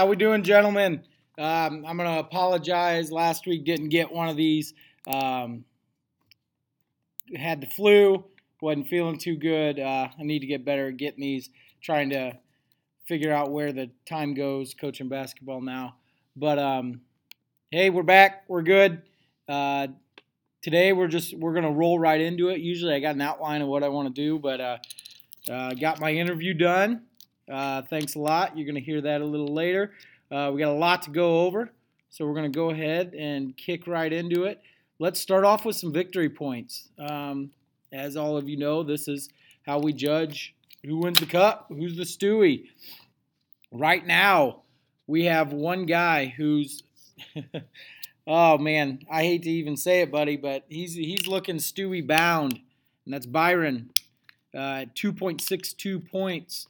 How we doing, gentlemen? Um, I'm gonna apologize. Last week didn't get one of these. Um, had the flu. wasn't feeling too good. Uh, I need to get better at getting these. Trying to figure out where the time goes coaching basketball now. But um, hey, we're back. We're good. Uh, today we're just we're gonna roll right into it. Usually I got an outline of what I want to do, but uh, uh, got my interview done. Uh, thanks a lot. You're gonna hear that a little later. Uh, we got a lot to go over, so we're gonna go ahead and kick right into it. Let's start off with some victory points. Um, as all of you know, this is how we judge who wins the cup, who's the Stewie. Right now, we have one guy who's oh man, I hate to even say it, buddy, but he's he's looking Stewie bound, and that's Byron, uh, 2.62 points.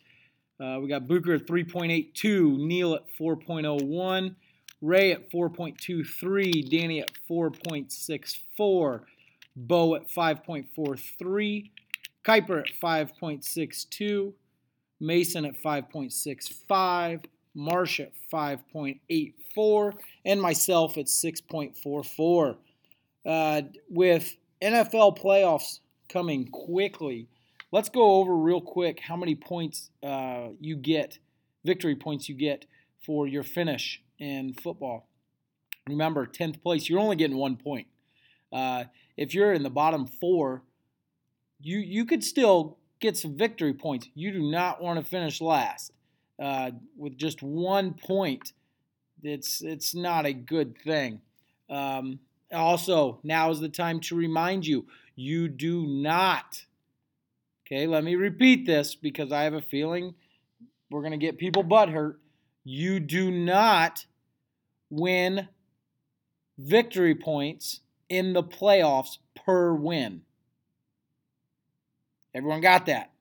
Uh, we got Booker at 3.82, Neil at 4.01, Ray at 4.23, Danny at 4.64, Bo at 5.43, Kuiper at 5.62, Mason at 5.65, Marsh at 5.84, and myself at 6.44. Uh, with NFL playoffs coming quickly, let's go over real quick how many points uh, you get, victory points you get for your finish in football. Remember, 10th place, you're only getting one point. Uh, if you're in the bottom four, you you could still get some victory points. You do not want to finish last uh, with just one point. It's it's not a good thing. Um, also, now is the time to remind you: you do not. Okay, let me repeat this because I have a feeling we're going to get people butthurt. You do not win victory points in the playoffs per win. Everyone got that?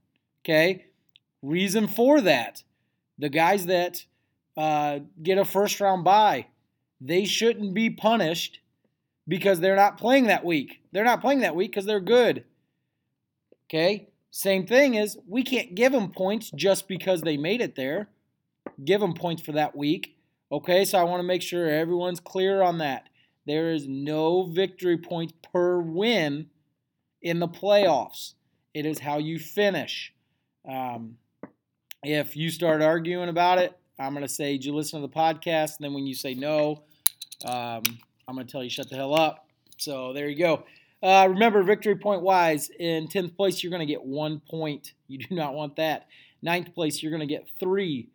Okay. Reason for that the guys that uh, get a first round bye, they shouldn't be punished because they're not playing that week. They're not playing that week because they're good. Okay? Same thing is we can't give them points just because they made it there. Give them points for that week. Okay, so I want to make sure everyone's clear on that. There is no victory points per win in the playoffs. It is how you finish. Um, if you start arguing about it, I'm going to say, Did you listen to the podcast? And then when you say no, um, I'm going to tell you, Shut the hell up. So there you go. Uh, remember, victory point wise, in 10th place, you're going to get one point. You do not want that. Ninth place, you're going to get three.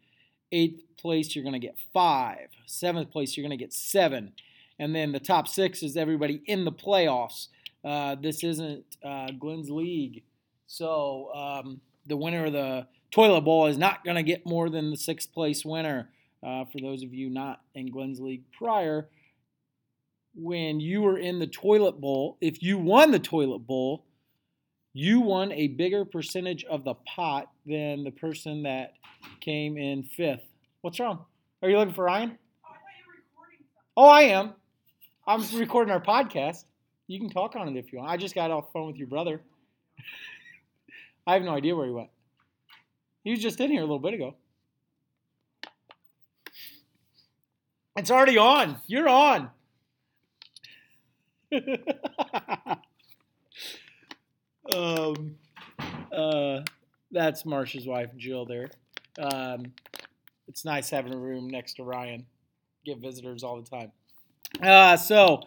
Eighth place, you're going to get five. Seventh place, you're going to get seven. And then the top six is everybody in the playoffs. Uh, this isn't uh, Glenn's league. So um, the winner of the toilet bowl is not going to get more than the sixth place winner. Uh, for those of you not in Glenn's league prior, when you were in the toilet bowl, if you won the toilet bowl, you won a bigger percentage of the pot than the person that came in fifth. What's wrong? Are you looking for Ryan? Oh, I oh, am. I'm recording our podcast. You can talk on it if you want. I just got off the phone with your brother. I have no idea where he went. He was just in here a little bit ago. It's already on. You're on. um, uh, that's Marsh's wife, Jill. There. Um, it's nice having a room next to Ryan. Get visitors all the time. Uh, so,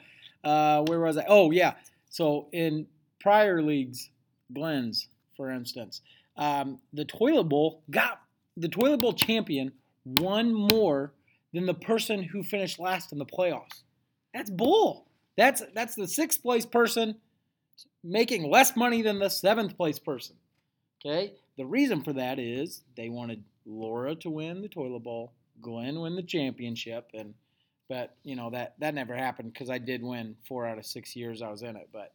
uh, where was I? Oh, yeah. So in prior leagues, Glenn's, for instance, um, the toilet bowl got the toilet bowl champion won more than the person who finished last in the playoffs. That's bull. That's that's the sixth place person making less money than the seventh place person. Okay. The reason for that is they wanted Laura to win the toilet bowl, Glenn win the championship, and but you know that that never happened because I did win four out of six years I was in it. But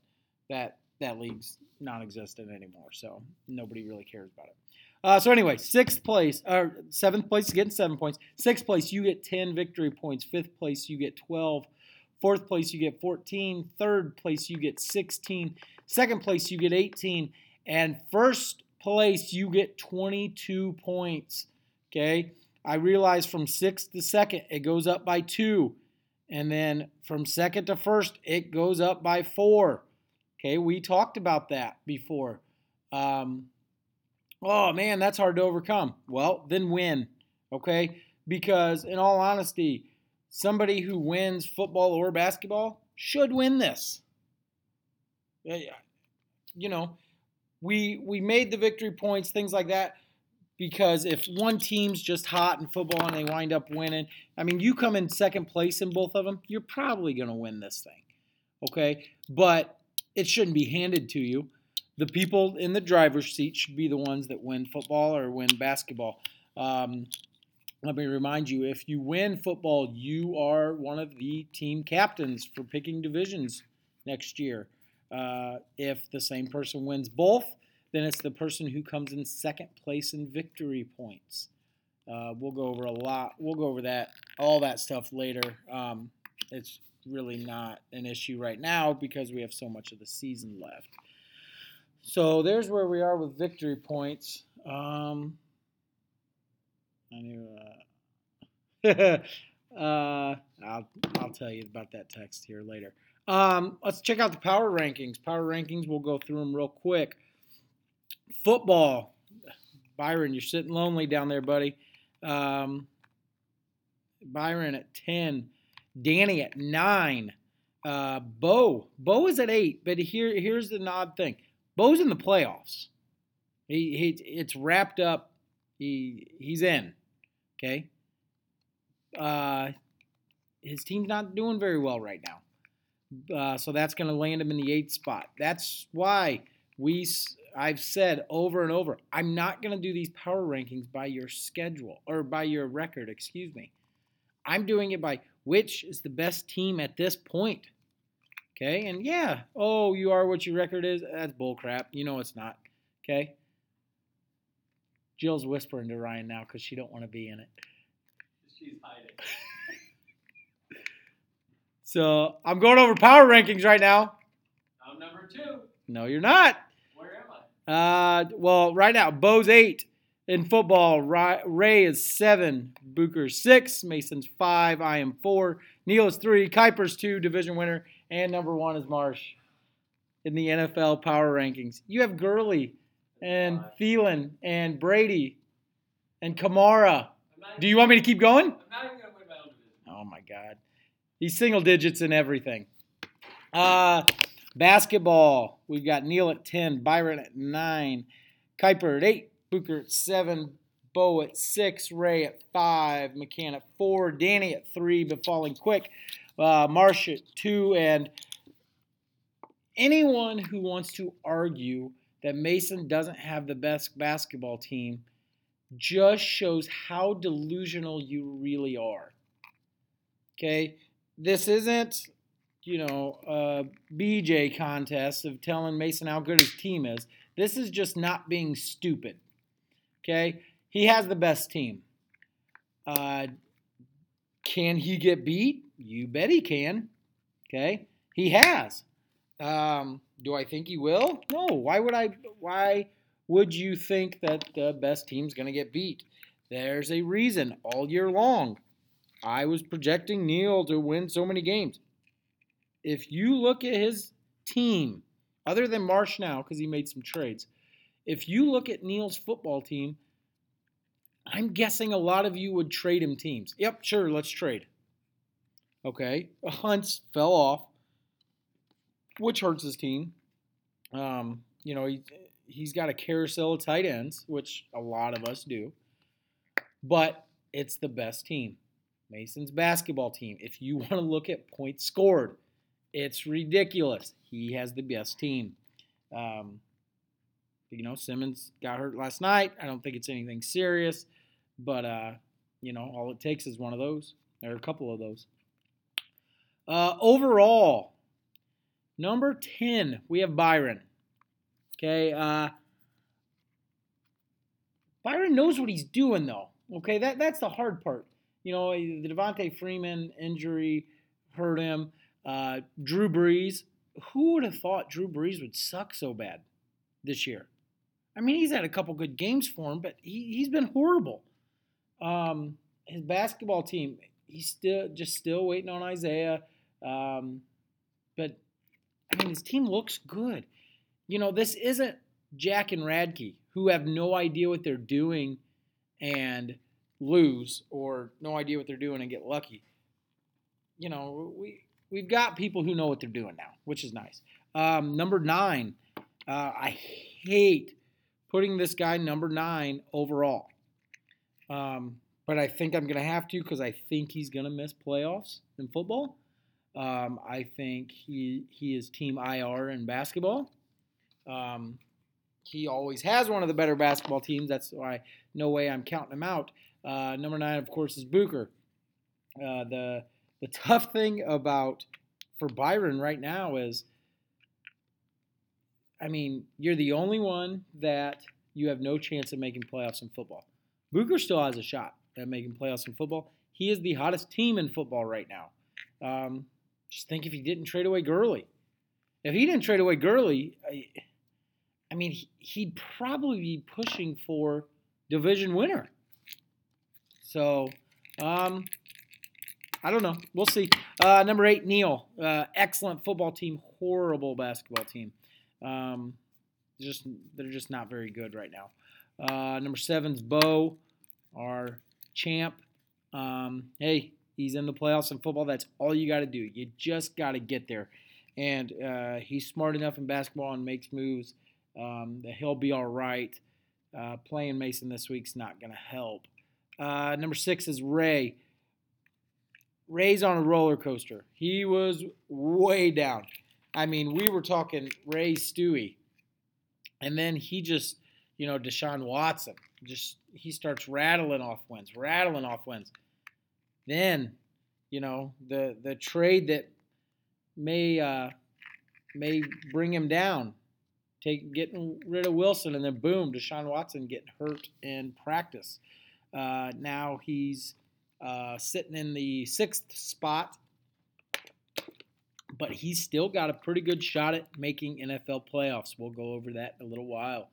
that that league's non-existent anymore, so nobody really cares about it. Uh, so anyway, sixth place or seventh place getting seven points. Sixth place you get ten victory points. Fifth place you get twelve. Fourth place you get fourteen. Third place you get sixteen. Second place you get eighteen, and first place you get twenty-two points. Okay. I realize from sixth to second, it goes up by two. And then from second to first, it goes up by four. Okay, we talked about that before. Um, oh man, that's hard to overcome. Well, then win. Okay, because in all honesty, somebody who wins football or basketball should win this. Yeah, you know, we we made the victory points, things like that because if one team's just hot in football and they wind up winning, I mean, you come in second place in both of them, you're probably going to win this thing. Okay? But it shouldn't be handed to you. The people in the driver's seat should be the ones that win football or win basketball. Um, let me remind you if you win football, you are one of the team captains for picking divisions next year. Uh, if the same person wins both, then it's the person who comes in second place in victory points. Uh, we'll go over a lot. We'll go over that, all that stuff later. Um, it's really not an issue right now because we have so much of the season left. So there's where we are with victory points. Um, I knew. Uh, uh, I'll I'll tell you about that text here later. Um, let's check out the power rankings. Power rankings. We'll go through them real quick. Football. Byron, you're sitting lonely down there, buddy. Um, Byron at 10. Danny at 9. Uh, Bo. Bo is at 8. But here, here's the odd thing Bo's in the playoffs. He, he, it's wrapped up. He, he's in. Okay. Uh, his team's not doing very well right now. Uh, so that's going to land him in the eighth spot. That's why we I've said over and over, I'm not going to do these power rankings by your schedule or by your record, excuse me. I'm doing it by which is the best team at this point. Okay? And yeah, oh, you are what your record is. That's bullcrap. You know it's not. Okay? Jill's whispering to Ryan now because she don't want to be in it. She's hiding. so I'm going over power rankings right now. I'm number two. No, you're not. Where am I? Uh, well, right now, Bo's eight in football. Ray is seven, Booker's six, Mason's five, I am four, Neil is three, Kuiper's two, division winner, and number one is Marsh in the NFL power rankings. You have Gurley and Thielen and Brady and Kamara. Do you want me to keep going? Oh my God, he's single digits in everything. Uh, Basketball, we've got Neil at 10, Byron at 9, Kuiper at 8, Booker at 7, Bo at 6, Ray at 5, McCann at 4, Danny at 3, but falling quick, uh, Marsh at 2, and anyone who wants to argue that Mason doesn't have the best basketball team just shows how delusional you really are. Okay? This isn't you know, a BJ contest of telling Mason how good his team is. This is just not being stupid. Okay? He has the best team. Uh, can he get beat? You bet he can. Okay? He has. Um, do I think he will? No. Why would I? Why would you think that the best team's going to get beat? There's a reason all year long. I was projecting Neil to win so many games if you look at his team, other than Marsh now because he made some trades, if you look at Neil's football team, I'm guessing a lot of you would trade him teams. Yep, sure, let's trade. Okay, Hunt's fell off, which hurts his team. Um, you know, he, he's got a carousel of tight ends, which a lot of us do, but it's the best team. Mason's basketball team. If you want to look at points scored, it's ridiculous. He has the best team. Um, you know, Simmons got hurt last night. I don't think it's anything serious, but uh, you know, all it takes is one of those or a couple of those. Uh, overall, number ten, we have Byron. Okay, uh, Byron knows what he's doing though. Okay, that that's the hard part. You know, the Devonta Freeman injury hurt him. Uh, Drew Brees. Who would have thought Drew Brees would suck so bad this year? I mean, he's had a couple good games for him, but he, he's been horrible. Um, his basketball team, he's still just still waiting on Isaiah. Um, but I mean, his team looks good. You know, this isn't Jack and Radke who have no idea what they're doing and lose, or no idea what they're doing and get lucky. You know, we we've got people who know what they're doing now, which is nice. Um, number nine, uh, I hate putting this guy number nine overall. Um, but I think I'm going to have to because I think he's going to miss playoffs in football. Um, I think he he is team IR in basketball. Um, he always has one of the better basketball teams. That's why no way I'm counting him out. Uh, number nine, of course, is Booker. Uh, the the tough thing about for Byron right now is, I mean, you're the only one that you have no chance of making playoffs in football. Booker still has a shot at making playoffs in football. He is the hottest team in football right now. Um, just think if he didn't trade away Gurley. If he didn't trade away Gurley, I, I mean, he'd probably be pushing for division winner. So, um, I don't know. We'll see. Uh, number eight, Neil. Uh, excellent football team, horrible basketball team. Um, just they're just not very good right now. Uh, number seven's Bo, our champ. Um, hey, he's in the playoffs in football. That's all you got to do. You just got to get there. And uh, he's smart enough in basketball and makes moves um, that he'll be all right. Uh, playing Mason this week's not going to help. Uh, number six is Ray. Ray's on a roller coaster. He was way down. I mean, we were talking Ray Stewie. And then he just, you know, Deshaun Watson, just he starts rattling off wins, rattling off wins. Then, you know, the the trade that may uh, may bring him down, take getting rid of Wilson, and then boom, Deshaun Watson getting hurt in practice. Uh, now he's uh, sitting in the sixth spot but he's still got a pretty good shot at making NFL playoffs. We'll go over that in a little while.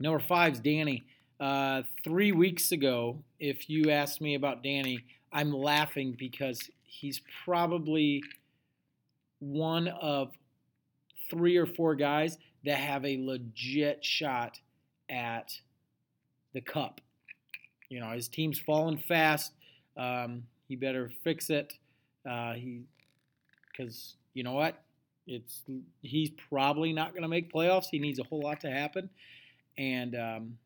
Number five is Danny. Uh, three weeks ago, if you asked me about Danny, I'm laughing because he's probably one of three or four guys that have a legit shot at the cup. You know, his team's falling fast. Um, he better fix it. Uh, he because you know what? It's he's probably not going to make playoffs. He needs a whole lot to happen, and um,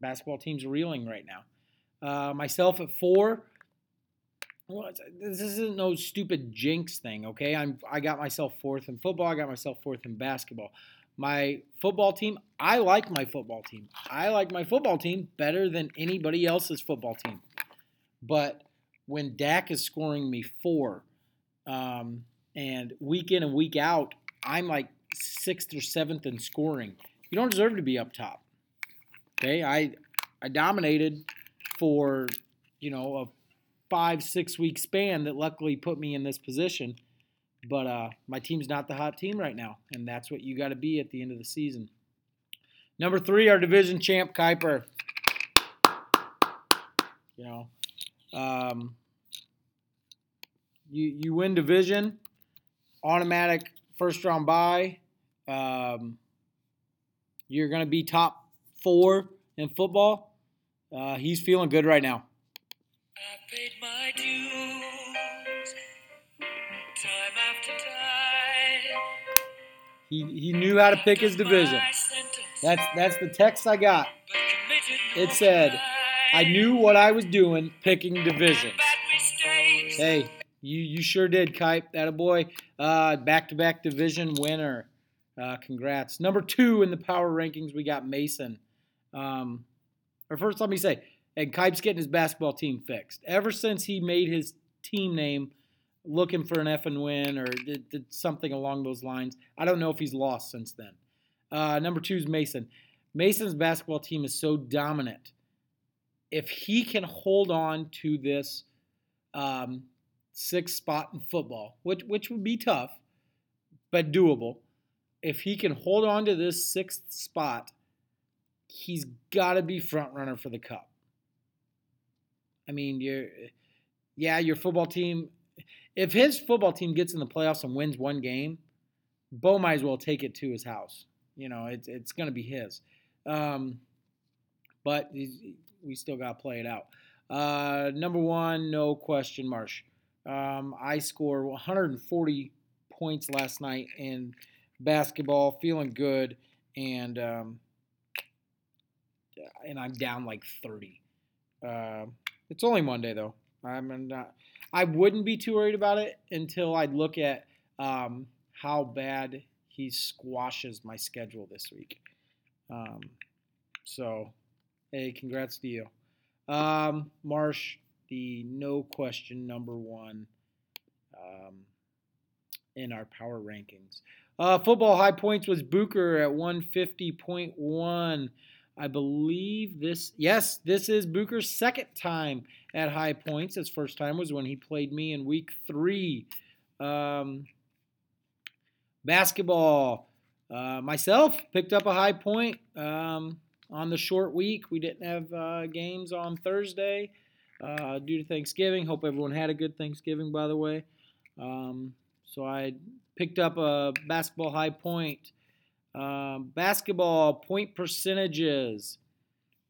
basketball team's reeling right now. Uh, myself at four. This isn't no stupid jinx thing, okay? I'm I got myself fourth in football. I got myself fourth in basketball. My football team, I like my football team. I like my football team better than anybody else's football team. But when Dak is scoring me four, um, and week in and week out, I'm like sixth or seventh in scoring. You don't deserve to be up top. Okay, I I dominated for you know a five six week span that luckily put me in this position. But uh, my team's not the hot team right now, and that's what you got to be at the end of the season. Number three, our division champ Kuiper. You know, um, you you win division automatic first round bye. Um, you're going to be top four in football. Uh, he's feeling good right now. He, he knew how to pick his division. That's that's the text I got. It said, "I knew what I was doing picking divisions." Hey, you you sure did, Kipe. That a boy. Uh, back-to-back division winner. Uh, congrats. Number two in the power rankings, we got Mason. Um, or first, let me say, and Kipe's getting his basketball team fixed. Ever since he made his team name looking for an F and win or did, did, something along those lines, I don't know if he's lost since then. Uh, number two is Mason. Mason's basketball team is so dominant. If he can hold on to this um, sixth spot in football, which which would be tough, but doable. If he can hold on to this sixth spot, he's got to be front runner for the cup. I mean, you're, yeah, your football team. If his football team gets in the playoffs and wins one game, Bo might as well take it to his house. You know, it's it's going to be his. Um, but we still got to play it out. Uh, number one, no question, Marsh. Um, I scored 140 points last night in basketball, feeling good, and um, and I'm down like 30. Uh, it's only Monday though. I'm not. I wouldn't be too worried about it until I look at um, how bad he squashes my schedule this week. Um, so, hey, congrats to you, um, Marsh. The no question number one um, in our power rankings. Uh, football high points was Booker at 150.1. I believe this, yes, this is Booker's second time at high points. His first time was when he played me in week three. Um, basketball, uh, myself picked up a high point um, on the short week. We didn't have uh, games on Thursday uh, due to Thanksgiving. Hope everyone had a good Thanksgiving, by the way. Um, so I picked up a basketball high point. Um, basketball point percentages.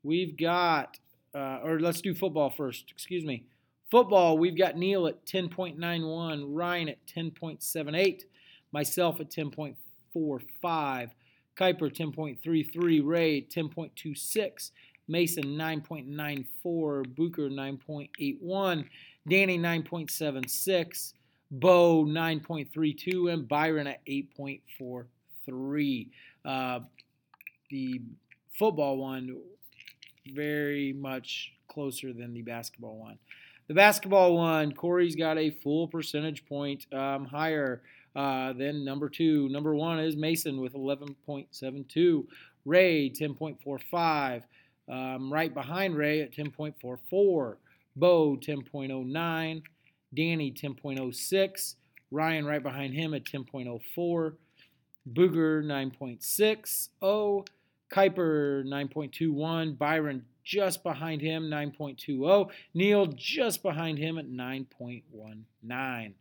We've got, uh, or let's do football first. Excuse me. Football, we've got Neil at 10.91, Ryan at 10.78, myself at 10.45, Kuiper 10.33, Ray 10.26, Mason 9.94, Booker 9.81, Danny 9.76, Bo 9.32, and Byron at 8.4 three. Uh, the football one very much closer than the basketball one. The basketball one, Corey's got a full percentage point um, higher uh, than number two. Number one is Mason with 11.72. Ray 10.45. Um, right behind Ray at 10.44. Bo 10.09. Danny 10.06. Ryan right behind him at 10.04. Booger 9.60, Kuiper 9.21, Byron just behind him 9.20, Neil just behind him at 9.19.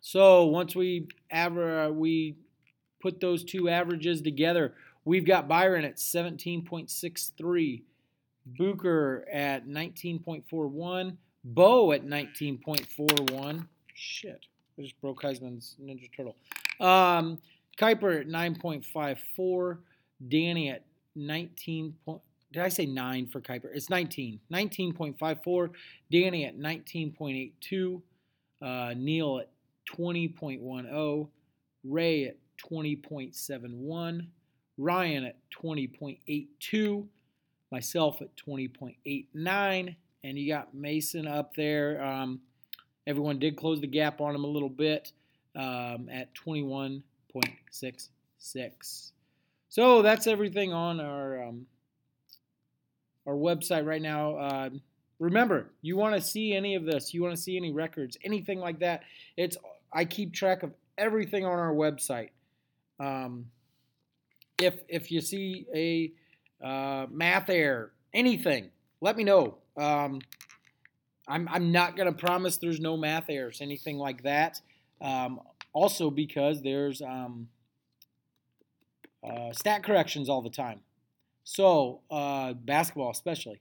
So once we aver- uh, we put those two averages together, we've got Byron at 17.63, Booker at 19.41, Bo at 19.41. Shit, I just broke Heisman's Ninja Turtle. Um, Kuiper at 9.54. Danny at 19. Point, did I say 9 for Kuiper? It's 19. 19.54. Danny at 19.82. Uh, Neil at 20.10. Ray at 20.71. Ryan at 20.82. Myself at 20.89. And you got Mason up there. Um, everyone did close the gap on him a little bit um, at 21.66. So that's everything on our um, our website right now. Uh, remember, you want to see any of this, you want to see any records, anything like that. It's I keep track of everything on our website. Um, if if you see a uh, math error, anything, let me know. Um, I'm I'm not gonna promise there's no math errors, anything like that. Um, also, because there's um, uh, stat corrections all the time. So, uh, basketball especially.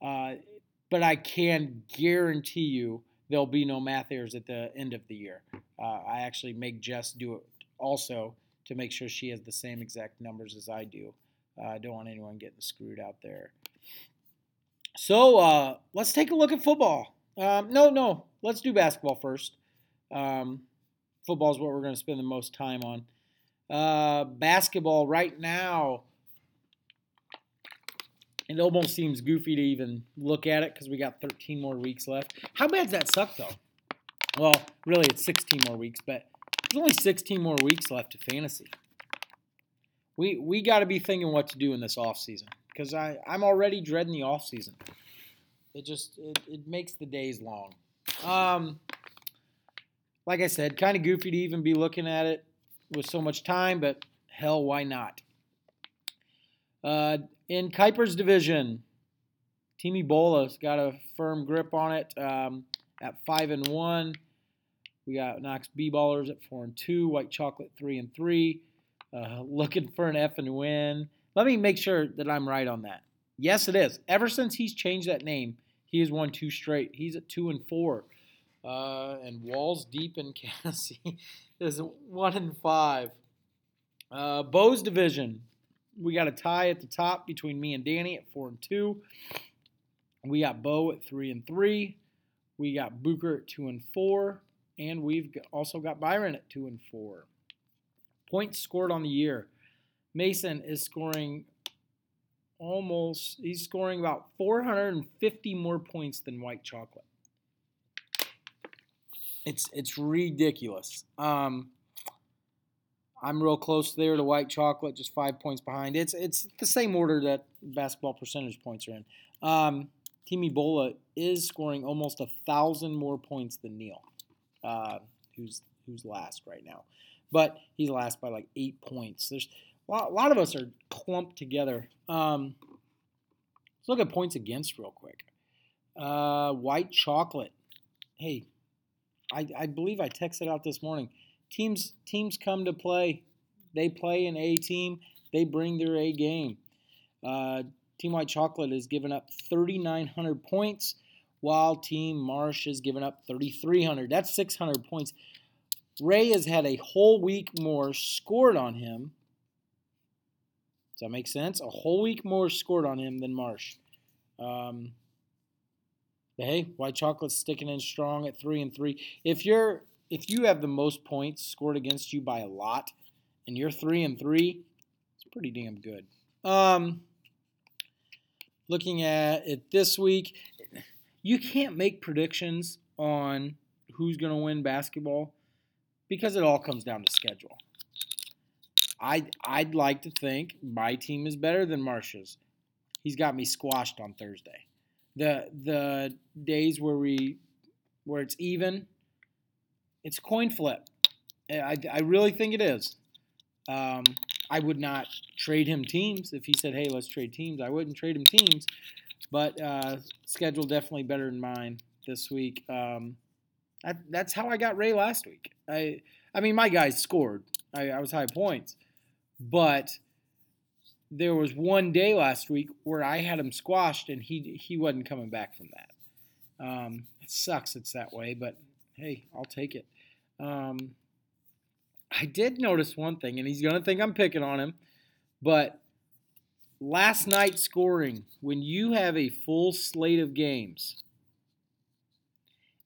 Uh, but I can guarantee you there'll be no math errors at the end of the year. Uh, I actually make Jess do it also to make sure she has the same exact numbers as I do. Uh, I don't want anyone getting screwed out there. So uh, let's take a look at football. Um, no, no, let's do basketball first. Um, football is what we're going to spend the most time on. Uh, basketball right now, it almost seems goofy to even look at it because we got 13 more weeks left. How bad does that suck, though? Well, really, it's 16 more weeks, but there's only 16 more weeks left to fantasy. We we got to be thinking what to do in this off season because I I'm already dreading the off season. It just it, it makes the days long. Um, like I said, kind of goofy to even be looking at it with so much time, but hell, why not? Uh, in Kuiper's division, Team Ebola's got a firm grip on it um, at five and one. We got Knox B Ballers at four and two. White Chocolate three and three. Uh, looking for an F and win. Let me make sure that I'm right on that. Yes, it is. Ever since he's changed that name, he has won two straight. He's at two and four. Uh, and Walls Deep in Cassie is one and five. Uh, Bo's division, we got a tie at the top between me and Danny at four and two. We got Bo at three and three. We got Booker at two and four, and we've also got Byron at two and four. Points scored on the year. Mason is scoring almost. He's scoring about 450 more points than White Chocolate. It's it's ridiculous. Um, I'm real close there to White Chocolate, just five points behind. It's it's the same order that basketball percentage points are in. Um, Team Ebola is scoring almost a thousand more points than Neil, uh, who's who's last right now, but he's last by like eight points. There's a lot, a lot of us are clumped together. Um, let's look at points against real quick. Uh, white chocolate. Hey, I, I believe I texted out this morning. Teams teams come to play. They play an A team. They bring their A game. Uh, team White Chocolate has given up 3,900 points, while Team Marsh has given up 3,300. That's 600 points. Ray has had a whole week more scored on him. Does that make sense? A whole week more scored on him than Marsh. Um, hey, White Chocolate's sticking in strong at three and three. If you're if you have the most points scored against you by a lot, and you're three and three, it's pretty damn good. Um, looking at it this week, you can't make predictions on who's going to win basketball because it all comes down to schedule. I'd, I'd like to think my team is better than Marsh's. He's got me squashed on Thursday. The the days where we where it's even, it's coin flip. I, I really think it is. Um, I would not trade him teams if he said, "Hey, let's trade teams." I wouldn't trade him teams, but uh, schedule definitely better than mine this week. Um, that, that's how I got Ray last week. I I mean, my guys scored. I, I was high points, but there was one day last week where I had him squashed and he he wasn't coming back from that. Um, it sucks it's that way, but hey, I'll take it. Um, I did notice one thing, and he's gonna think I'm picking on him, but last night's scoring when you have a full slate of games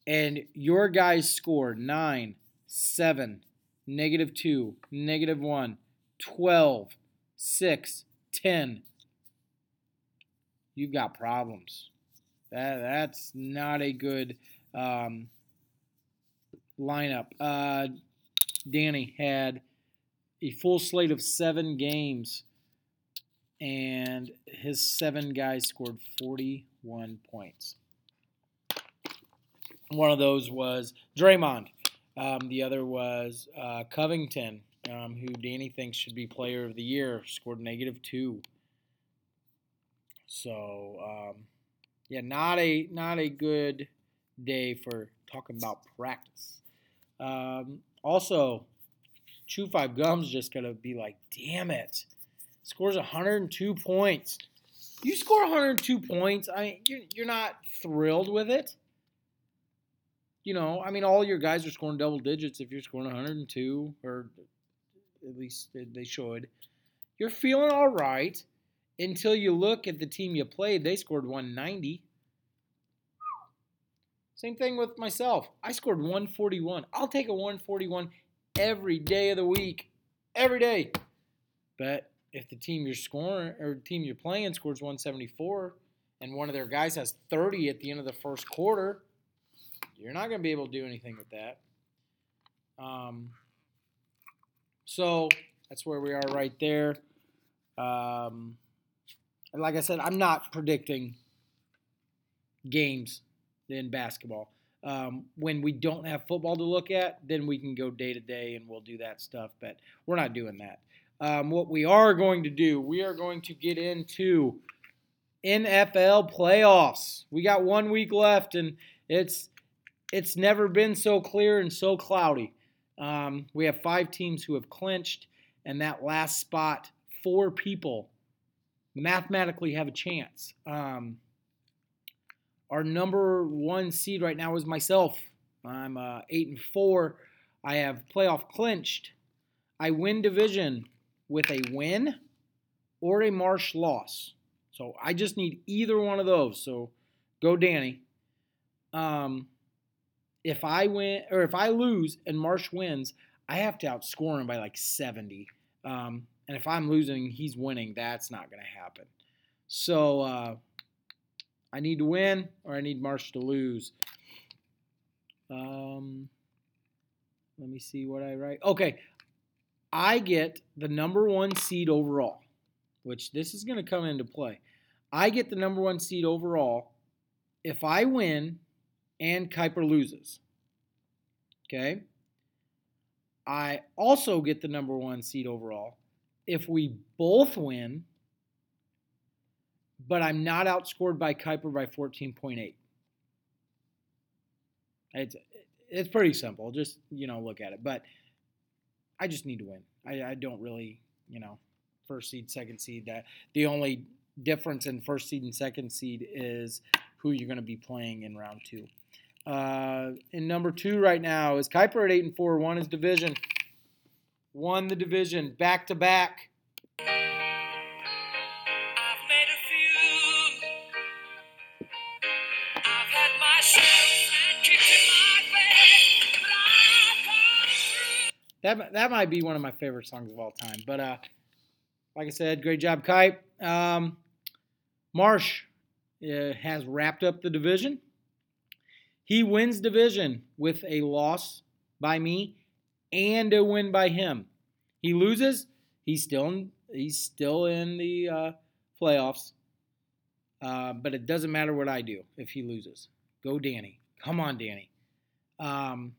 and your guys score 9, 7, negative 2, negative 1, 12, 6, 10, you've got problems. That, that's not a good um, lineup. Uh, Danny had a full slate of seven games, and his seven guys scored 41 points. One of those was Draymond. Um, the other was uh, Covington, um, who Danny thinks should be Player of the Year, scored negative two. So um, yeah, not a not a good day for talking about practice. Um, also, Chew Five Gums just gonna be like, damn it, scores 102 points. You score 102 points. I mean, you're, you're not thrilled with it you know, I mean, all your guys are scoring double digits if you're scoring 102, or at least they should. You're feeling all right until you look at the team you played. They scored 190. Same thing with myself. I scored 141. I'll take a 141 every day of the week, every day. But if the team you're scoring or team you're playing scores 174, and one of their guys has 30 at the end of the first quarter you're not going to be able to do anything with that. Um, so that's where we are right there. Um, like I said, I'm not predicting games in basketball. Um, when we don't have football to look at, then we can go day to day and we'll do that stuff. But we're not doing that. Um, what we are going to do, we are going to get into NFL playoffs. We got one week left, and it's it's never been so clear and so cloudy. Um, we have five teams who have clinched, and that last spot, four people mathematically have a chance. Um, our number one seed right now is myself. I'm uh, eight and four. I have playoff clinched. I win division with a win or a Marsh loss. So I just need either one of those. So go Danny. Um, if I win or if I lose and Marsh wins, I have to outscore him by like 70. Um, and if I'm losing, he's winning. That's not going to happen. So uh, I need to win or I need Marsh to lose. Um, let me see what I write. Okay. I get the number one seed overall, which this is going to come into play. I get the number one seed overall if I win and Kuiper loses. Okay. I also get the number one seed overall if we both win, but I'm not outscored by Kuiper by 14.8. It's it's pretty simple. Just you know look at it, but I just need to win. I, I don't really you know first seed, second seed. That the only difference in first seed and second seed is who you're going to be playing in round two. Uh, in number two right now is Kuiper at eight and four. Won his division. Won the division back to back. That, that might be one of my favorite songs of all time. But uh, like I said, great job, Kite. Um, Marsh uh, has wrapped up the division. He wins division with a loss by me and a win by him. He loses, he's still in, he's still in the uh, playoffs. Uh, but it doesn't matter what I do if he loses. Go Danny. Come on, Danny. Um,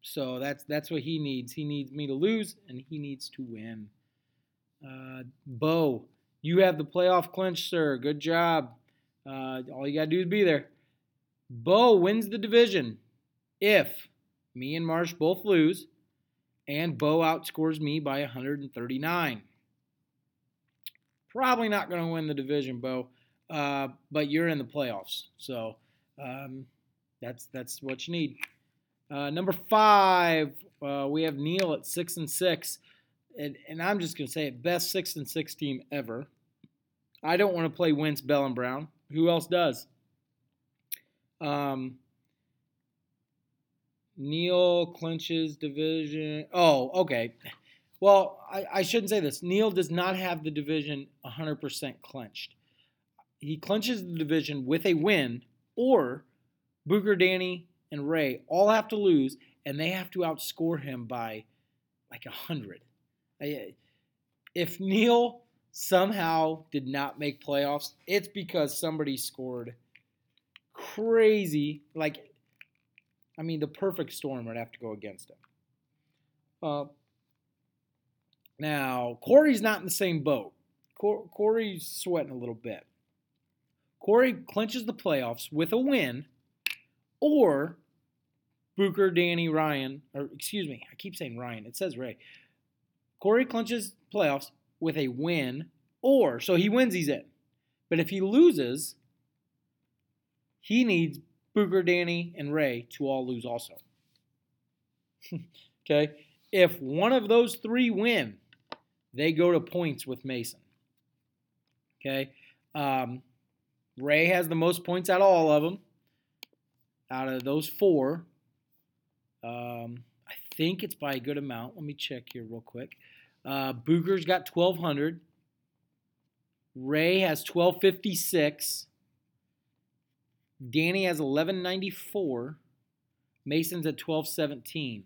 so that's that's what he needs. He needs me to lose, and he needs to win. Uh, Bo, you have the playoff clinch, sir. Good job. Uh, all you got to do is be there. Bo wins the division if me and Marsh both lose and Bo outscores me by 139. Probably not going to win the division, Bo, uh, but you're in the playoffs. So um, that's, that's what you need. Uh, number five, uh, we have Neil at six and six, and, and I'm just gonna say it, best six and six team ever. I don't want to play Wentz, Bell, and Brown. Who else does? Um, Neil clinches division. Oh, okay. Well, I, I shouldn't say this. Neil does not have the division 100% clinched. He clinches the division with a win, or Booker, Danny, and Ray all have to lose, and they have to outscore him by like a hundred. If Neil somehow did not make playoffs, it's because somebody scored crazy. Like, I mean, the perfect storm would have to go against him. Uh, now, Corey's not in the same boat. Corey's sweating a little bit. Corey clinches the playoffs with a win, or Booker, Danny, Ryan, or excuse me, I keep saying Ryan. It says Ray. Corey clinches playoffs with a win, or so he wins, he's in. But if he loses, he needs Booger Danny, and Ray to all lose also. okay? If one of those three win, they go to points with Mason. Okay? Um, Ray has the most points out of all of them. Out of those four, um, I think it's by a good amount. Let me check here real quick. Uh, Booger's got 1,200. Ray has 1,256. Danny has 1194. Mason's at 1217.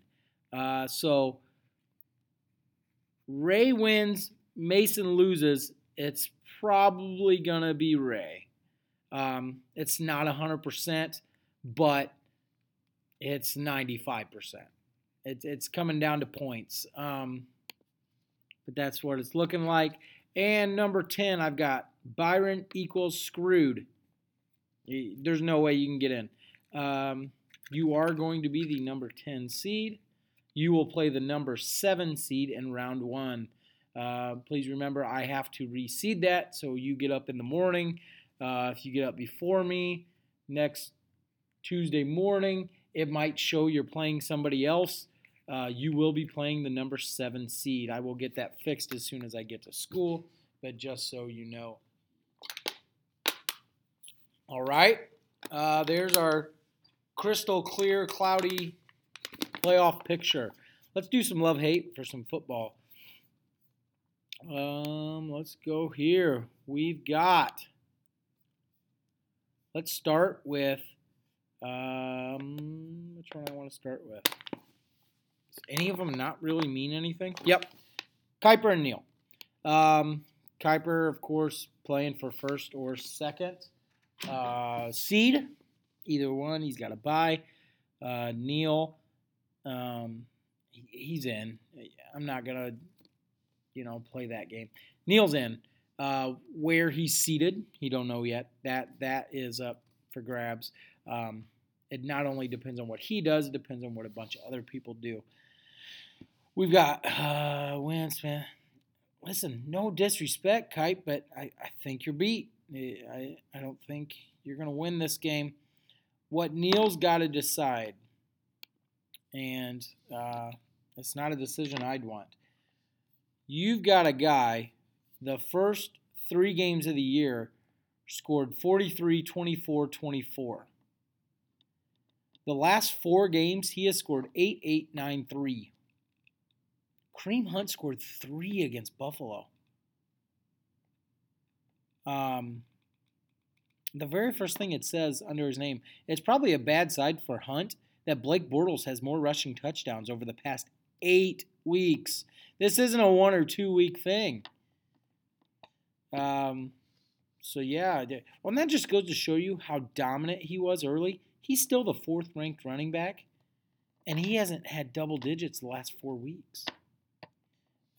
Uh, so Ray wins, Mason loses. It's probably going to be Ray. Um, it's not 100%, but it's 95%. It's, it's coming down to points. Um, but that's what it's looking like. And number 10, I've got Byron equals screwed. There's no way you can get in. Um, you are going to be the number 10 seed. You will play the number 7 seed in round one. Uh, please remember, I have to reseed that, so you get up in the morning. Uh, if you get up before me next Tuesday morning, it might show you're playing somebody else. Uh, you will be playing the number 7 seed. I will get that fixed as soon as I get to school, but just so you know. All right, uh, there's our crystal clear, cloudy playoff picture. Let's do some love hate for some football. Um, let's go here. We've got. Let's start with. Um, which one I want to start with? Does any of them not really mean anything? Yep, Kiper and Neil. Um, Kiper, of course, playing for first or second. Uh, seed, either one. He's got to buy. Uh, Neil, um, he, he's in. I'm not gonna, you know, play that game. Neil's in. Uh, where he's seated, he don't know yet. That that is up for grabs. Um, it not only depends on what he does, it depends on what a bunch of other people do. We've got uh, Winston. Listen, no disrespect, Kite, but I, I think you're beat. I, I don't think you're going to win this game. What Neil's got to decide, and uh, it's not a decision I'd want. You've got a guy, the first three games of the year, scored 43, 24, 24. The last four games, he has scored 8, 8, 9, 3. Kareem Hunt scored three against Buffalo. Um, the very first thing it says under his name, it's probably a bad side for Hunt that Blake Bortles has more rushing touchdowns over the past eight weeks. This isn't a one or two week thing. Um, so yeah, well, and that just goes to show you how dominant he was early. He's still the fourth ranked running back, and he hasn't had double digits the last four weeks.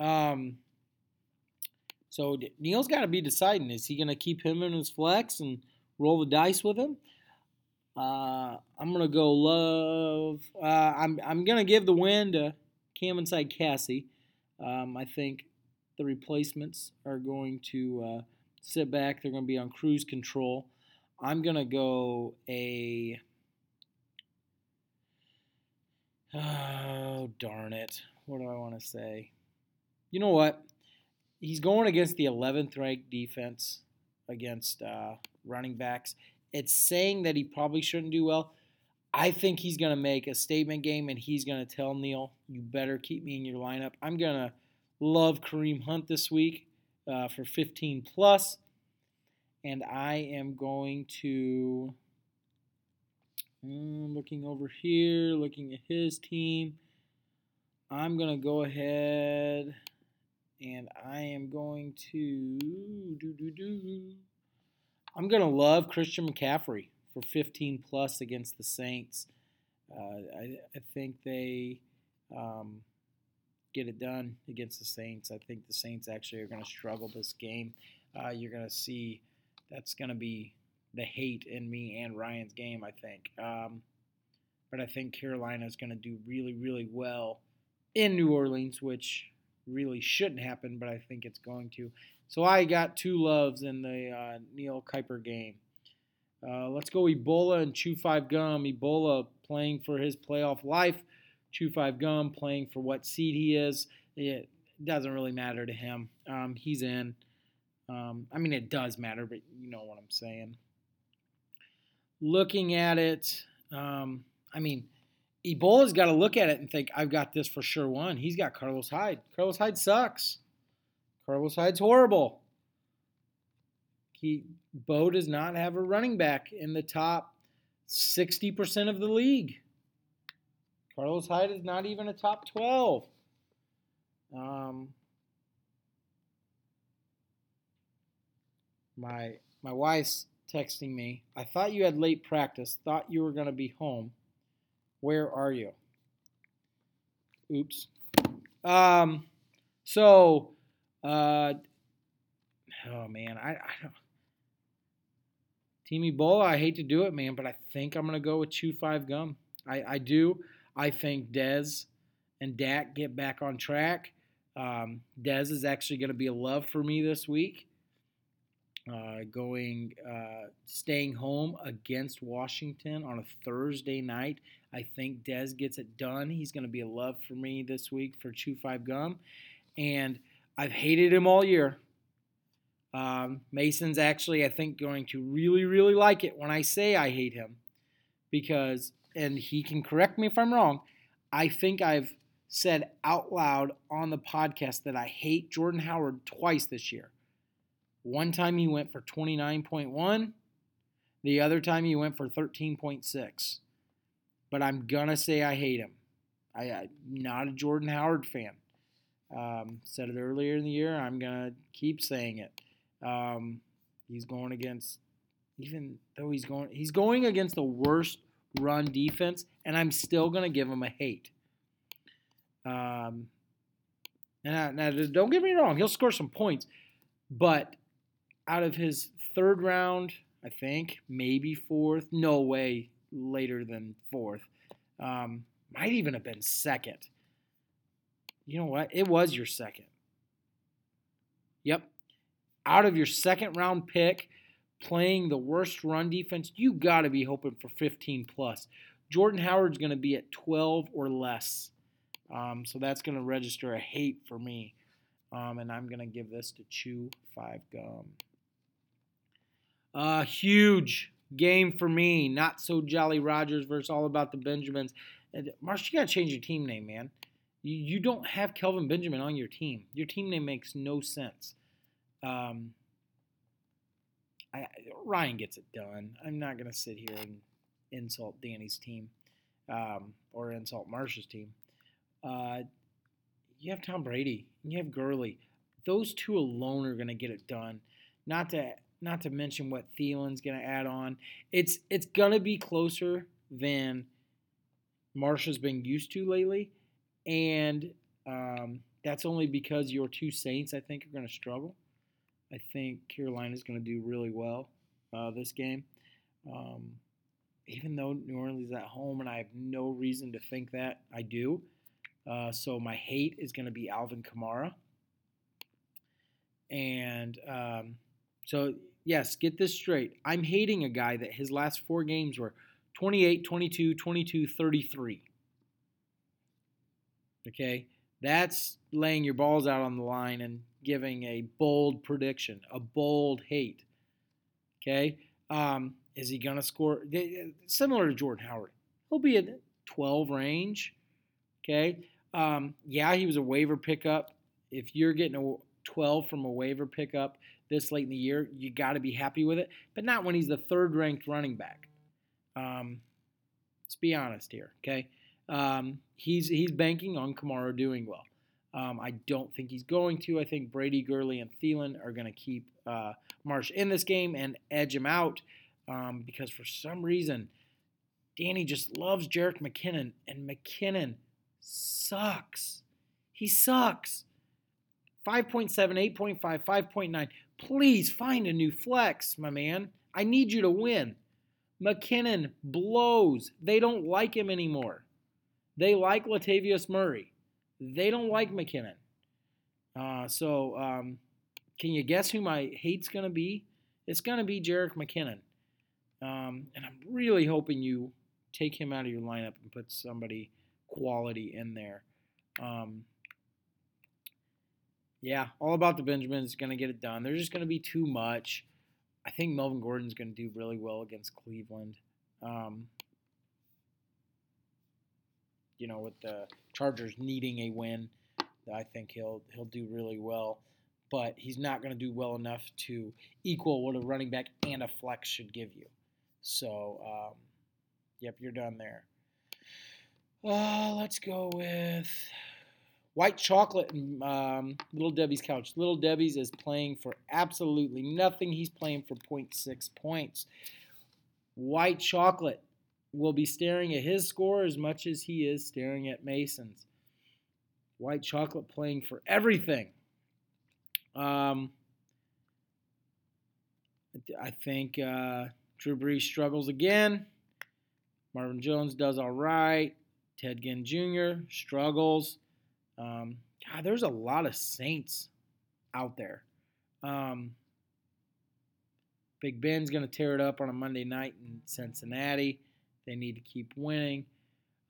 Um, so Neil's got to be deciding: is he going to keep him in his flex and roll the dice with him? Uh, I'm gonna go love. Uh, I'm I'm gonna give the win to Cam inside Cassie. Um, I think the replacements are going to uh, sit back. They're going to be on cruise control. I'm gonna go a. Oh darn it! What do I want to say? You know what? He's going against the 11th ranked defense against uh, running backs. It's saying that he probably shouldn't do well. I think he's going to make a statement game and he's going to tell Neil, you better keep me in your lineup. I'm going to love Kareem Hunt this week uh, for 15 plus, And I am going to, um, looking over here, looking at his team, I'm going to go ahead and I am going to do do do. I'm going to love Christian McCaffrey for 15 plus against the Saints. Uh, I, I, think they um, get it done against the Saints. I think the Saints actually are going to struggle this game. Uh, you're going to see that's going to be the hate in me and Ryan's game, I think. Um, but I think Carolina is going to do really, really well in New Orleans, which really shouldn't happen, but I think it's going to. So I got two loves in the uh, Neil Kuiper game. Uh, let's go Ebola and Chew 5 Gum. Ebola playing for his playoff life. Chew 5 Gum playing for what seed he is. It doesn't really matter to him. Um, he's in. Um, I mean, it does matter, but you know what I'm saying. Looking at it, um, I mean, Ebola's got to look at it and think, I've got this for sure one. He's got Carlos Hyde. Carlos Hyde sucks. Carlos Hyde's horrible. He Bo does not have a running back in the top 60% of the league. Carlos Hyde is not even a top 12. Um, my my wife's texting me. I thought you had late practice. Thought you were going to be home. Where are you? Oops. Um, so, uh, oh man, I, I don't. Team Ebola, I hate to do it, man, but I think I'm gonna go with Chew Five Gum. I, I do. I think Dez and Dak get back on track. Um, Dez is actually going to be a love for me this week. Uh, going, uh, staying home against Washington on a Thursday night. I think Dez gets it done. He's going to be a love for me this week for Chew Five Gum, and I've hated him all year. Um, Mason's actually, I think, going to really, really like it when I say I hate him because, and he can correct me if I'm wrong, I think I've said out loud on the podcast that I hate Jordan Howard twice this year. One time he went for 29.1, the other time he went for 13.6. But I'm to say I hate him. I, am not a Jordan Howard fan. Um, said it earlier in the year. I'm to keep saying it. Um, he's going against, even though he's going, he's going against the worst run defense, and I'm still to give him a hate. Um, and I, now, don't get me wrong, he'll score some points, but out of his third round, I think maybe fourth, no way later than fourth. Um, might even have been second. You know what? It was your second. Yep, out of your second round pick, playing the worst run defense, you got to be hoping for 15 plus. Jordan Howard's going to be at 12 or less. Um, so that's going to register a hate for me. Um, and I'm going to give this to Chew 5 Gum. Uh, huge game for me. Not so Jolly Rogers versus All About the Benjamins. Marsh, you got to change your team name, man. You, you don't have Kelvin Benjamin on your team. Your team name makes no sense. Um, I, Ryan gets it done. I'm not going to sit here and insult Danny's team um, or insult Marsh's team. Uh, you have Tom Brady. You have Gurley. Those two alone are going to get it done. Not to not to mention what Thielen's going to add on. It's it's going to be closer than Marshall's been used to lately, and um, that's only because your two Saints I think are going to struggle. I think Carolina's going to do really well uh, this game. Um, even though New Orleans is at home, and I have no reason to think that, I do. Uh, so my hate is going to be Alvin Kamara. And um, so, yes, get this straight. I'm hating a guy that his last four games were 28, 22, 22, 33. Okay? That's laying your balls out on the line and giving a bold prediction, a bold hate. Okay? Um, is he going to score? Similar to Jordan Howard. He'll be at 12 range. Okay? Um, yeah, he was a waiver pickup. If you're getting a 12 from a waiver pickup this late in the year, you got to be happy with it, but not when he's the third ranked running back. Um, let's be honest here, okay? Um, he's he's banking on Kamara doing well. Um, I don't think he's going to. I think Brady, Gurley, and Thielen are going to keep uh, Marsh in this game and edge him out um, because for some reason, Danny just loves Jerick McKinnon, and McKinnon sucks. He sucks. 5.7, 8.5, 5.9. Please find a new flex, my man. I need you to win. McKinnon blows. They don't like him anymore. They like Latavius Murray. They don't like McKinnon. Uh, so, um, can you guess who my hate's going to be? It's going to be Jerick McKinnon. Um, and I'm really hoping you take him out of your lineup and put somebody quality in there. Um, yeah, all about the Benjamins going to get it done. There's just going to be too much. I think Melvin Gordon's going to do really well against Cleveland. Um, you know, with the Chargers needing a win, I think he'll he'll do really well. But he's not going to do well enough to equal what a running back and a flex should give you. So, um, yep, you're done there. Uh, let's go with white chocolate and um, Little Debbie's couch. Little Debbie's is playing for absolutely nothing. He's playing for 0.6 points. White chocolate will be staring at his score as much as he is staring at Mason's. White chocolate playing for everything. Um, I think uh, Drew Brees struggles again. Marvin Jones does all right. Ted Ginn Jr. struggles. Um, God, there's a lot of Saints out there. Um, Big Ben's going to tear it up on a Monday night in Cincinnati. They need to keep winning.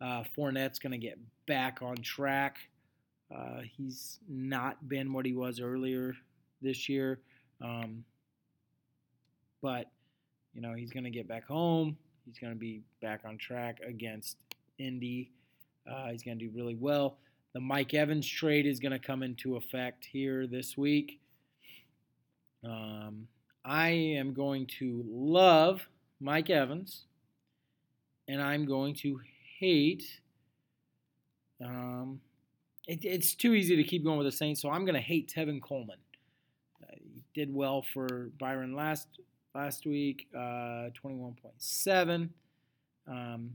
Uh, Fournette's going to get back on track. Uh, he's not been what he was earlier this year. Um, but, you know, he's going to get back home. He's going to be back on track against Indy. Uh, he's going to do really well. The Mike Evans trade is going to come into effect here this week. Um, I am going to love Mike Evans, and I'm going to hate. Um, it, it's too easy to keep going with the Saints, so I'm going to hate Tevin Coleman. Uh, he did well for Byron last last week, uh, 21.7. Um,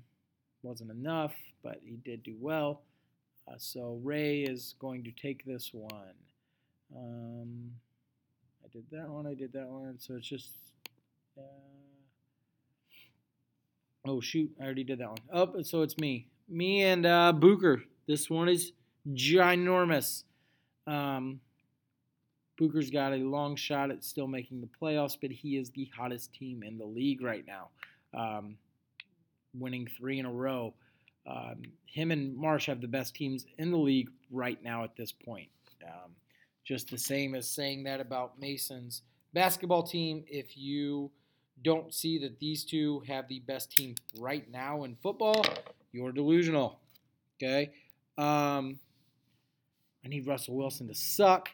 wasn't enough, but he did do well. Uh, so Ray is going to take this one. Um, I did that one. I did that one. So it's just. Uh, oh shoot! I already did that one. Oh, so it's me, me and uh, Booker. This one is ginormous. Um, Booker's got a long shot at still making the playoffs, but he is the hottest team in the league right now, um, winning three in a row. Um, him and Marsh have the best teams in the league right now at this point. Um, just the same as saying that about Mason's basketball team. If you don't see that these two have the best team right now in football, you're delusional. Okay? Um, I need Russell Wilson to suck.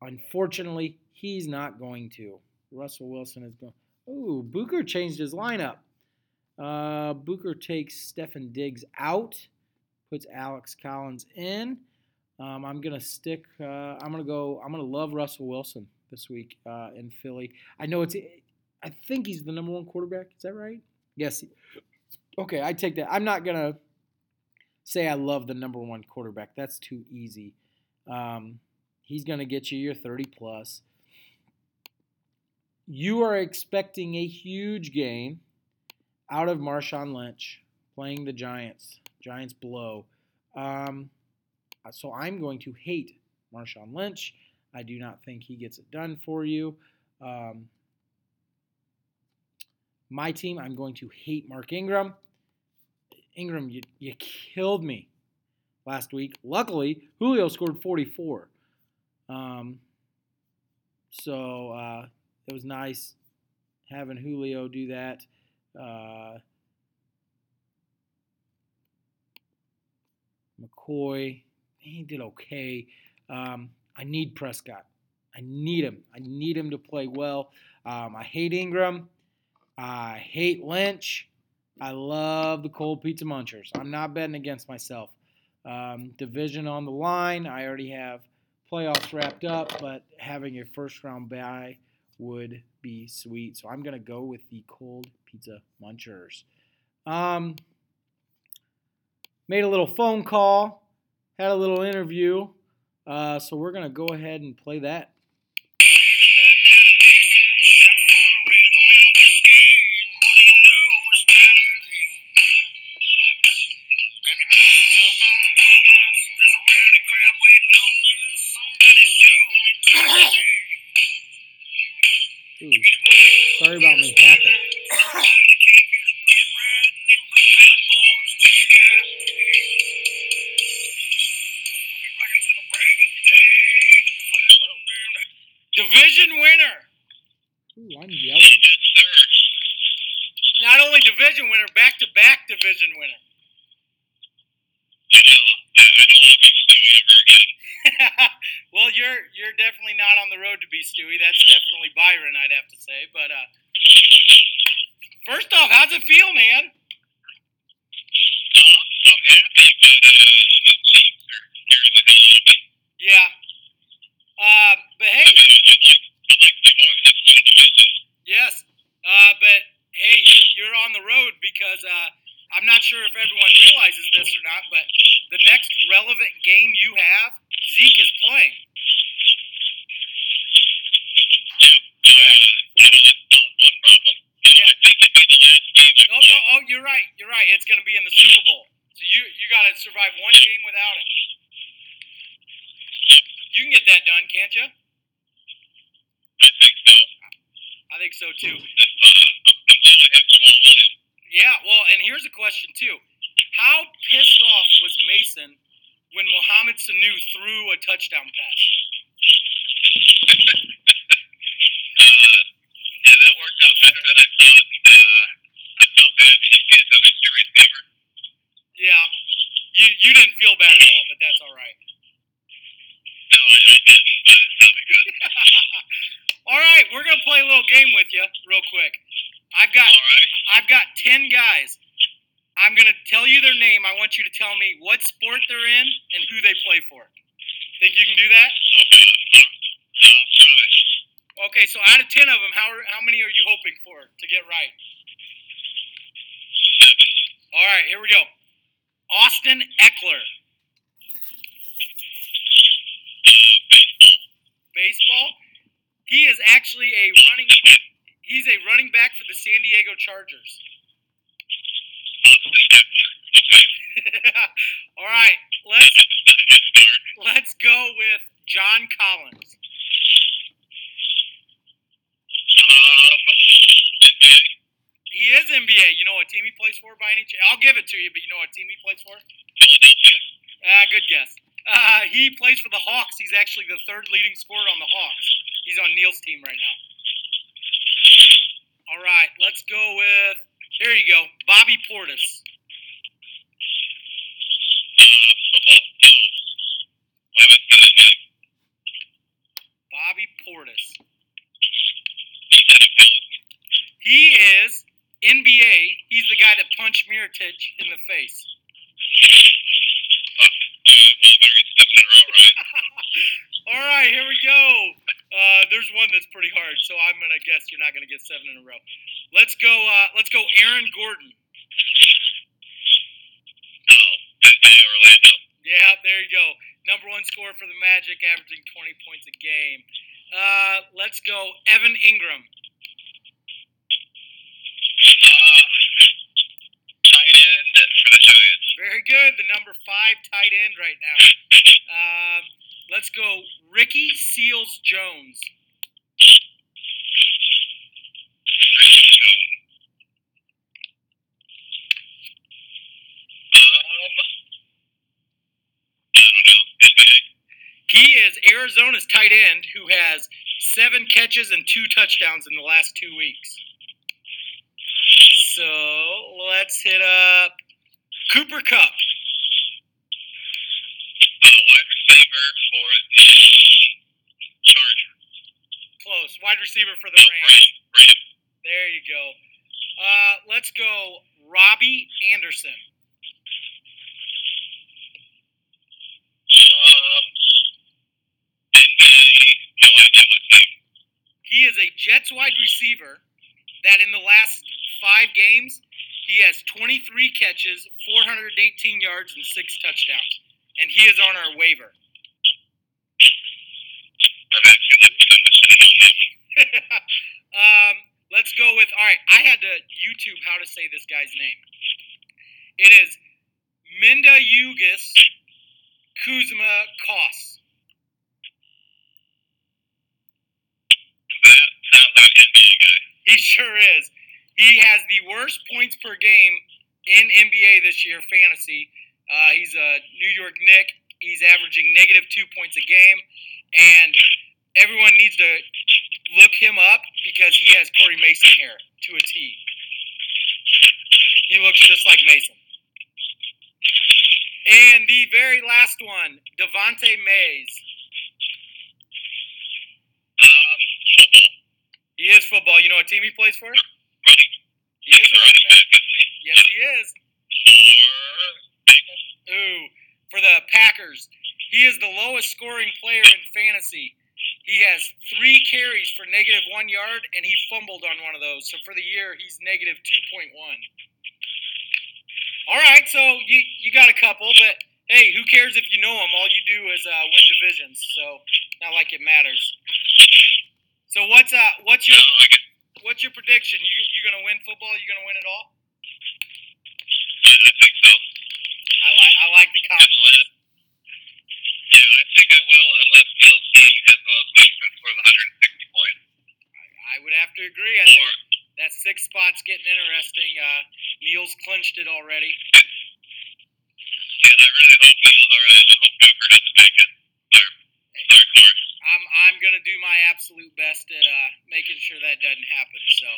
Unfortunately, he's not going to. Russell Wilson is going. Ooh, Booker changed his lineup. Uh, Booker takes Stefon Diggs out, puts Alex Collins in. Um, I'm gonna stick. Uh, I'm gonna go. I'm gonna love Russell Wilson this week uh, in Philly. I know it's. I think he's the number one quarterback. Is that right? Yes. Okay, I take that. I'm not gonna say I love the number one quarterback. That's too easy. Um, he's gonna get you your 30 plus. You are expecting a huge game out of Marshawn Lynch playing the Giants. Giants blow. Um, so I'm going to hate Marshawn Lynch. I do not think he gets it done for you. Um, my team, I'm going to hate Mark Ingram. Ingram, you, you killed me last week. Luckily, Julio scored 44. Um, so uh, it was nice having Julio do that. Uh, McCoy, he did okay. Um, I need Prescott. I need him. I need him to play well. Um, I hate Ingram. I hate Lynch. I love the cold pizza munchers. I'm not betting against myself. Um, division on the line. I already have playoffs wrapped up, but having a first round bye would be sweet. So I'm going to go with the cold pizza munchers. Um, made a little phone call, had a little interview. Uh, so we're going to go ahead and play that. Division winner, back to back division winner. I don't want to be Stewie ever again. well, you're you're definitely not on the road to be Stewie. That's definitely Byron, I'd have to say. But uh, first off, how's it feel, man? Um, I'm happy, but uh, the Chiefs are scaring the hell out of me. Yeah. Uh, but hey, yes. Uh, but hey, you- you're on the road because uh, I'm not sure if everyone realizes this or not, but the next relevant game you have, Zeke is playing. Oh, no, oh, you're right. You're right. It's going to be in the Super Bowl. So you you got to survive one game without him. You can get that done, can't you? I think so. I think so too. If, uh, glad I have Jamaal Williams. Yeah. Well, and here's a question too. How pissed off was Mason when Mohamed Sanu threw a touchdown pass? Uh, yeah, that worked out better than I thought. Uh, I felt bad to just get another two receiver. Yeah. You you didn't feel bad at all, but that's all right. No, I, I didn't, but it sounded good. all right, we're gonna play a little game with you real quick. I've got right. I've got ten guys. I'm gonna tell you their name. I want you to tell me what sport they're in and who they play for. Think you can do that? Okay. I'll try. Okay, so out of ten of them, how are, how many are you hoping for to get right? Seven. All right, here we go. Austin Ekeler, Uh, baseball. baseball. He is actually a running. He's a running back for the San Diego Chargers. All right, let's let's go with John Collins. Um, NBA. He is NBA. You know what team he plays for by any chance? I'll give it to you, but you know what team he plays for? Philadelphia. Ah, good guess. Uh, he plays for the Hawks. He's actually the third leading scorer on the Hawks. He's on Neil's team right now. All right, let's go with. Here you go, Bobby Portis. Bobby Portis. He is NBA. He's the guy that punched Mirotic in the face. All right, here we go. Uh, there's one that's pretty hard, so I'm gonna guess you're not gonna get seven in a row. Let's go. Uh, let's go, Aaron Gordon. Oh, Orlando. Yeah, there you go. Number one scorer for the Magic, averaging 20 points a game. Uh, let's go, Evan Engram. Uh, tight end for the Giants. Very good. The number five tight end right now. Um, let's go, Ricky Seals Jones. He is Arizona's tight end who has seven catches and two touchdowns in the last two weeks. So let's hit up Cooper Kupp. Uh, wide receiver for the Chargers. Close. Wide receiver for the Oh, Rams. Ram. Ram. There you go. Uh, let's go Robbie Anderson. Um, No idea what team. He is a Jets wide receiver that in the last five games, he has 23 catches, 418 yards, and six touchdowns. And he is on our waiver. I've actually looked at them. I should have known that one. um, let's go with, all right, I had to YouTube how to say this guy's name. It is Minda Yugis Kuzma Koss. That sounds like an NBA guy. He sure is. He has the worst points per game in NBA this year, fantasy. Uh, he's a New York Knick. He's averaging negative two points a game, and everyone needs to look him up because he has Corey Mason hair to a T. He looks just like Mason. And the very last one, Devante Mays. Um, football. He is football. You know what team he plays for? Running. He is a running back. back, isn't he? Yes, he is. For Ooh, for the Packers. He is the lowest scoring player in fantasy. He has three carries for negative one yard, and he fumbled on one of those. So for the year, he's negative 2.1. All right, so you, you got a couple, but hey, who cares if you know them? All you do is uh, win divisions, so not like it matters. So what's uh what's your what's your prediction? You you gonna win football? You gonna win it all? I, think so. I like I like the confidence. Yeah, I think I will, unless has those weeks that scores 160 points. I would have to agree. I think that six spot's getting interesting. Uh, Neil's clinched it already. and I really hope Neil, or uh, I hope Booker doesn't make it. Sorry, sorry, Corey. I'm I'm gonna do my absolute best at uh, making sure that doesn't happen. So,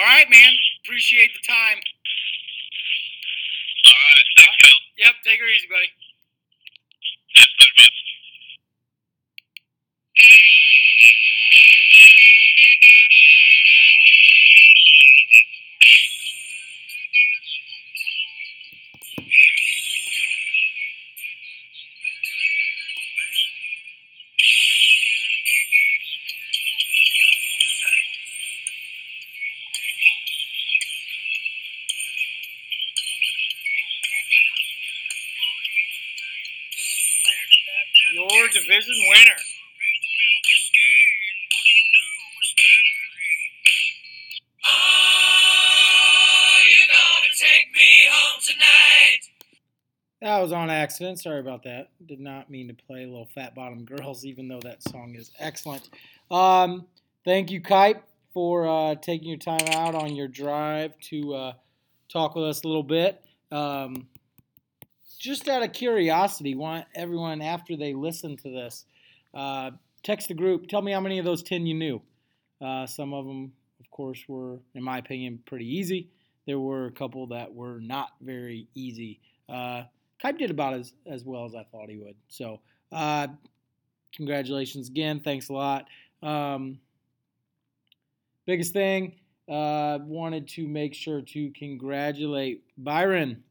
all right, man. Appreciate the time. All right, thanks, Cal. Yep. Take her easy, buddy. Your division winner. That was on accident. Sorry about that. Did not mean to play Little Fat Bottom Girls, even though that song is excellent. Um, thank you, Kite, for uh, taking your time out on your drive to uh, talk with us a little bit. Um, just out of curiosity, want everyone after they listen to this, uh, text the group. Tell me how many of those ten you knew. Uh, some of them, of course, were, in my opinion, pretty easy. There were a couple that were not very easy. Uh, Kipe did about as, as well as I thought he would. So, uh, congratulations again. Thanks a lot. Um, biggest thing, uh, wanted to make sure to congratulate Byron.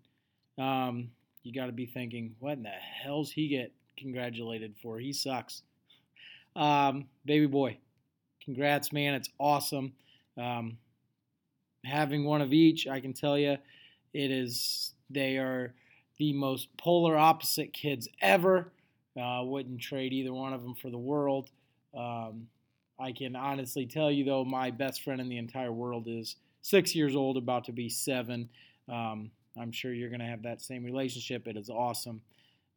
Um, you got to be thinking, what in the hell's he get congratulated for? He sucks. Um, baby boy, congrats, man. It's awesome. Um, having one of each, I can tell you, it is, they are the most polar opposite kids ever. Uh, wouldn't trade either one of them for the world. Um, I can honestly tell you, though, my best friend in the entire world is six years old, about to be seven. Um, I'm sure you're going to have that same relationship. It is awesome.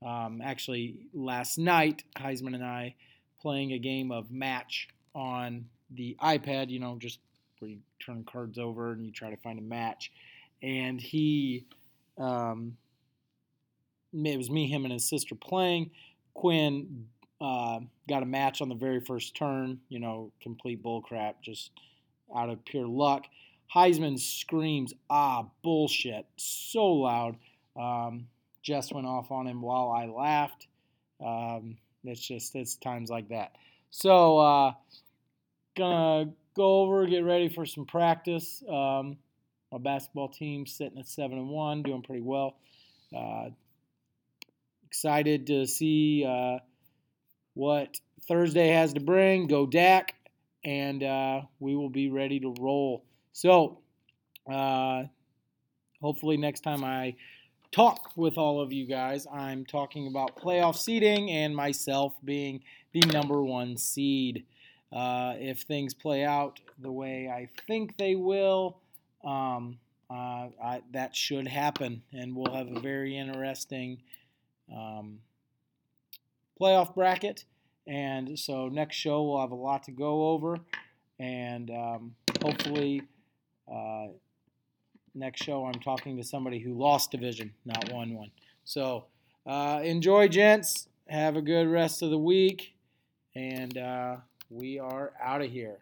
Um, actually, last night, Heisman and I playing a game of match on the iPad, you know, just where you turn cards over and you try to find a match. And he, um, it was me, him, and his sister playing. Quinn uh, got a match on the very first turn, you know, complete bullcrap, just out of pure luck. Heisman screams, ah, bullshit, so loud. Um, Jess went off on him while I laughed. Um, it's just, it's times like that. So, uh, gonna go over, get ready for some practice. Um, my basketball team sitting at seven and one, doing pretty well. Uh, excited to see uh, what Thursday has to bring. Go Dak, and uh, we will be ready to roll. So, uh, hopefully, next time I talk with all of you guys, I'm talking about playoff seeding and myself being the number one seed. Uh, if things play out the way I think they will, um, uh, I, that should happen, and we'll have a very interesting um, playoff bracket. And so next show we'll have a lot to go over, and um, hopefully uh, next show I'm talking to somebody who lost division, not won one. So uh, enjoy, gents. Have a good rest of the week, and uh, we are out of here.